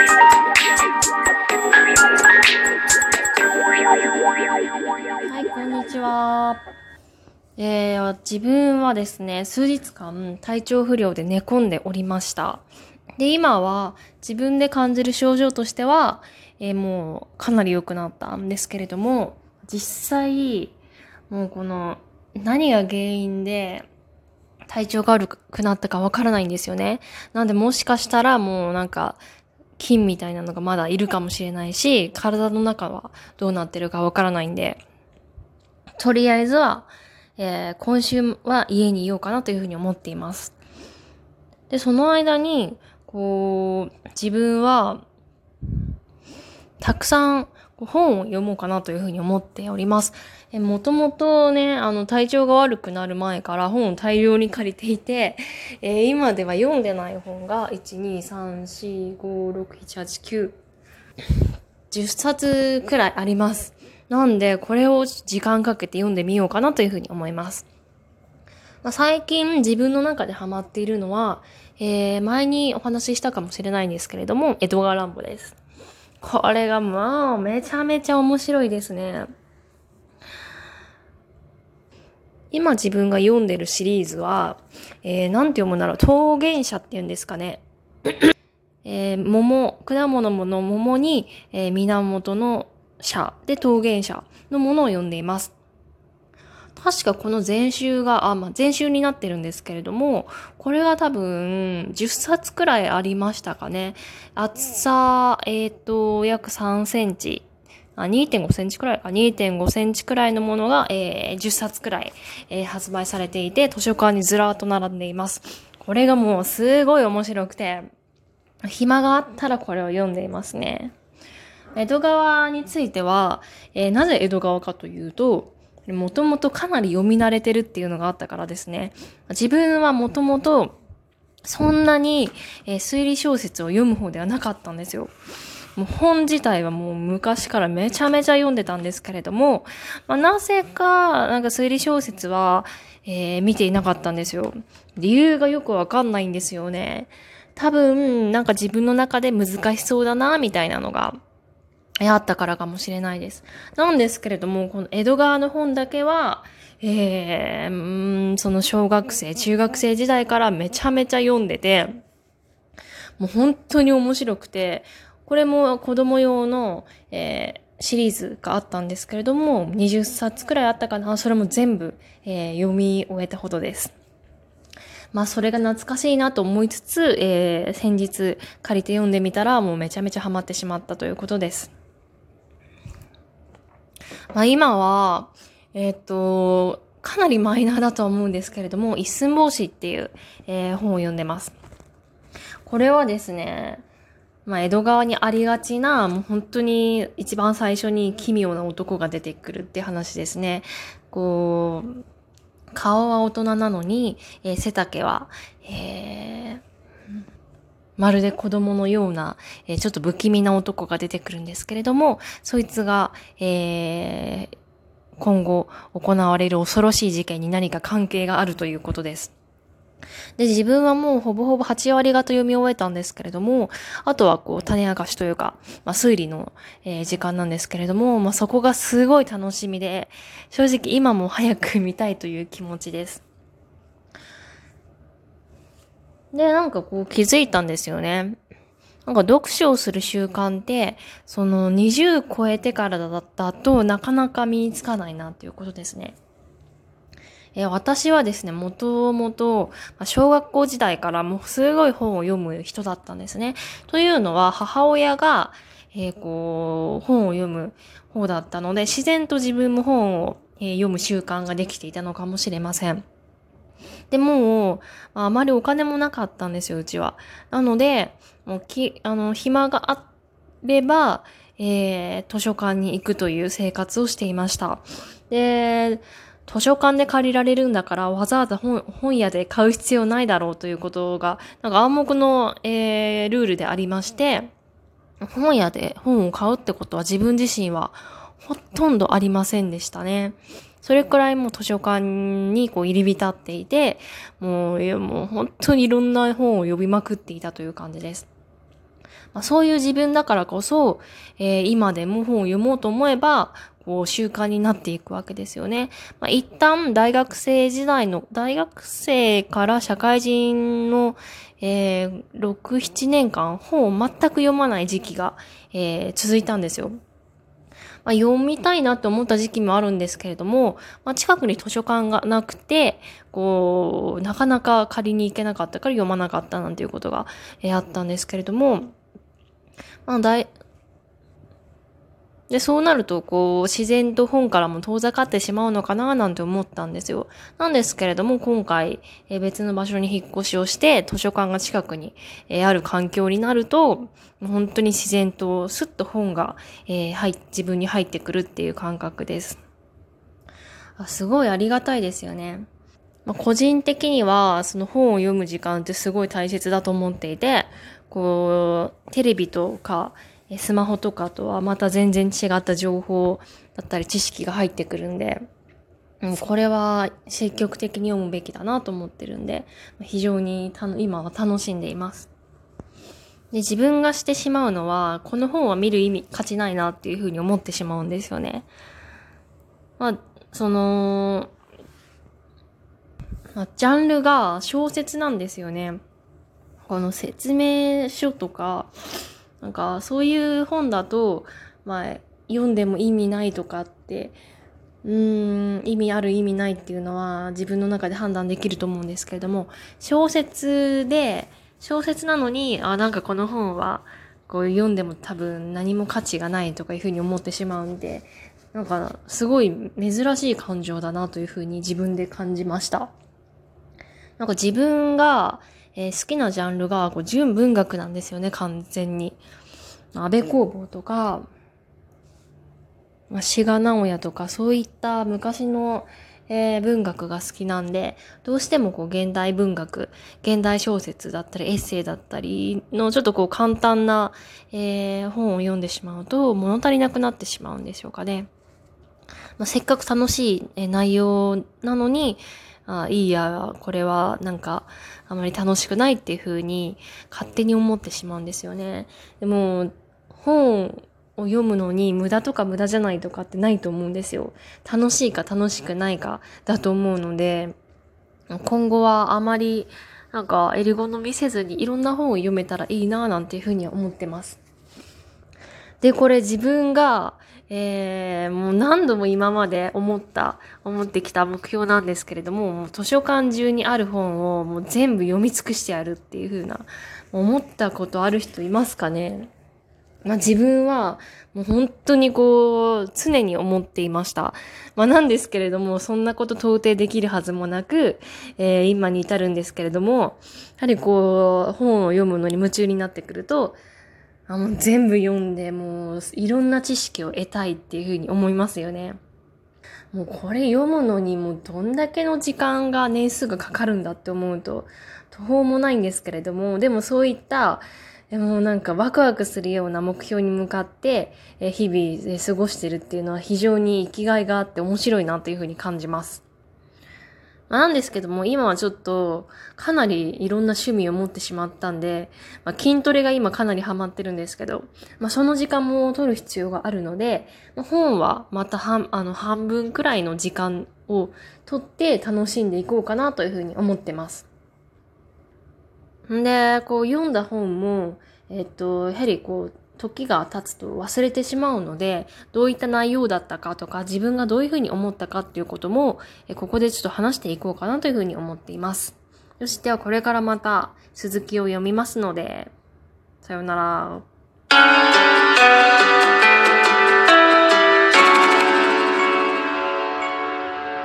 はい、こんにちは。えー、自分はですね、数日間体調不良で寝込んでおりました。で、今は自分で感じる症状としては、えー、もうかなり良くなったんですけれども、実際、もうこの何が原因で体調が悪くなったかわからないんですよね。なんでもしかしたらもうなんか菌みたいなのがまだいるかもしれないし、体の中はどうなってるかわからないんで、とりあえずは、えー、今週は家にいようかなというふうに思っています。で、その間に、こう、自分は、たくさん本を読もうかなというふうに思っております。えもともとね、あの、体調が悪くなる前から本を大量に借りていて、えー、今では読んでない本が、1、2、3、4、5、6、7、8、9、10冊くらいあります。なんで、これを時間かけて読んでみようかなというふうに思います。まあ、最近自分の中でハマっているのは、えー、前にお話ししたかもしれないんですけれども、エドガー・ランボです。これがもうめちゃめちゃ面白いですね。今自分が読んでるシリーズは、えー、なんて読むんだろう、桃源者って言うんですかね。えー、桃、果物もの桃に、えー、源の者で桃源者のものを読んでいます。確かこの前週が、あ、まあ、前週になってるんですけれども、これが多分10冊くらいありましたかね。厚さ、えっ、ー、と、約3センチ。あ、2.5センチくらいか、2.5センチくらいのものが、えー、10冊くらい、えー、発売されていて、図書館にずらーっと並んでいます。これがもうすごい面白くて、暇があったらこれを読んでいますね。江戸川については、えー、なぜ江戸川かというと、もともとかなり読み慣れてるっていうのがあったからですね。自分はもともとそんなに、えー、推理小説を読む方ではなかったんですよ。もう本自体はもう昔からめちゃめちゃ読んでたんですけれども、まあ、なぜか、なんか推理小説は、えー、見ていなかったんですよ。理由がよくわかんないんですよね。多分、なんか自分の中で難しそうだな、みたいなのがあったからかもしれないです。なんですけれども、この江戸川の本だけは、えー、その小学生、中学生時代からめちゃめちゃ読んでて、もう本当に面白くて、これも子供用の、えー、シリーズがあったんですけれども、20冊くらいあったかな、それも全部、えー、読み終えたほどです。まあそれが懐かしいなと思いつつ、えー、先日借りて読んでみたらもうめちゃめちゃハマってしまったということです。まあ、今は、えっ、と、かなりマイナーだとは思うんですけれども、一寸法師っていう、えー、本を読んでます。これはですね、まあ、江戸川にありがちな、もう本当に一番最初に奇妙な男が出てくるって話ですね。こう、顔は大人なのに、えー、背丈は、えー、まるで子供のような、えー、ちょっと不気味な男が出てくるんですけれども、そいつが、えー、今後行われる恐ろしい事件に何か関係があるということです。で、自分はもうほぼほぼ8割方読み終えたんですけれども、あとはこう種明かしというか、まあ推理の、えー、時間なんですけれども、まあそこがすごい楽しみで、正直今も早く見たいという気持ちです。で、なんかこう気づいたんですよね。なんか読書をする習慣って、その20超えてからだったとなかなか身につかないなっていうことですね。え私はですね、もともと、小学校時代からもうすごい本を読む人だったんですね。というのは、母親が、えー、こう、本を読む方だったので、自然と自分も本を、え、読む習慣ができていたのかもしれません。で、も、あまりお金もなかったんですよ、うちは。なので、もうき、あの、暇があれば、えー、図書館に行くという生活をしていました。で、図書館で借りられるんだからわざわざ本本屋で買う必要ないだろうということが、なんか暗黙の、えー、ルールでありまして、本屋で本を買うってことは自分自身はほとんどありませんでしたね。それくらいもう図書館にこう入り浸っていて、もう、もう本当にいろんな本を読みまくっていたという感じです。まあ、そういう自分だからこそ、えー、今でも本を読もうと思えば、こう習慣になっていくわけですよね。まあ、一旦大学生時代の、大学生から社会人の、えー、6、7年間本を全く読まない時期が、えー、続いたんですよ。まあ、読みたいなって思った時期もあるんですけれども、まあ、近くに図書館がなくて、こう、なかなか借りに行けなかったから読まなかったなんていうことが、え、あったんですけれども、まあ、大、で、そうなると、こう、自然と本からも遠ざかってしまうのかななんて思ったんですよ。なんですけれども、今回、え、別の場所に引っ越しをして、図書館が近くに、え、ある環境になると、本当に自然とスッと本が、えー、入自分に入ってくるっていう感覚です。あすごいありがたいですよね。まあ、個人的には、その本を読む時間ってすごい大切だと思っていて、こう、テレビとか、スマホとかとはまた全然違った情報だったり知識が入ってくるんで、うん、これは積極的に読むべきだなと思ってるんで、非常に今は楽しんでいます。で、自分がしてしまうのは、この本は見る意味、価値ないなっていうふうに思ってしまうんですよね。まあ、その、まあ、ジャンルが小説なんですよね。この説明書とか、なんかそういう本だと、まあ、読んでも意味ないとかって、うーん、意味ある意味ないっていうのは自分の中で判断できると思うんですけれども、小説で、小説なのに、あ、なんかこの本は、こう読んでも多分何も価値がないとかいうふうに思ってしまうんで、なんかすごい珍しい感情だなというふうに自分で感じました。なんか自分が、えー、好きなジャンルがこう純文学なんですよね、完全に。安倍工房とか、まあ、志賀直哉とか、そういった昔の、えー、文学が好きなんで、どうしてもこう現代文学、現代小説だったりエッセイだったりのちょっとこう簡単な、えー、本を読んでしまうと物足りなくなってしまうんでしょうかね。まあ、せっかく楽しい内容なのに、あいいや、これはなんかあまり楽しくないっていう風に勝手に思ってしまうんですよね。でも、本を読むのに無駄とか無駄じゃないとかってないと思うんですよ。楽しいか楽しくないかだと思うので、今後はあまりなんか襟好みせずにいろんな本を読めたらいいなぁなんていうふうに思ってます。で、これ自分がえー、もう何度も今まで思った、思ってきた目標なんですけれども、もう図書館中にある本をもう全部読み尽くしてやるっていう風な、思ったことある人いますかね？まあ自分はもう本当にこう常に思っていました。まあなんですけれども、そんなこと到底できるはずもなく、えー、今に至るんですけれども、やはりこう本を読むのに夢中になってくると、あもう全部読んで、もういろんな知識を得たいっていうふうに思いますよね。もうこれ読むのにもうどんだけの時間が年数がかかるんだって思うと途方もないんですけれども、でもそういった、でもなんかワクワクするような目標に向かって日々過ごしてるっていうのは非常に生きがいがあって面白いなというふうに感じます。なんですけども、今はちょっと、かなりいろんな趣味を持ってしまったんで、まあ、筋トレが今かなりハマってるんですけど、まあ、その時間も取る必要があるので、まあ、本はまた半、あの、半分くらいの時間を取って楽しんでいこうかなというふうに思ってます。んで、こう読んだ本も、えっと、やはりこう、時が経つと忘れてしまうので、どういった内容だったかとか、自分がどういうふうに思ったかっていうことも、ここでちょっと話していこうかなというふうに思っています。よし、ではこれからまた続きを読みますので、さようなら。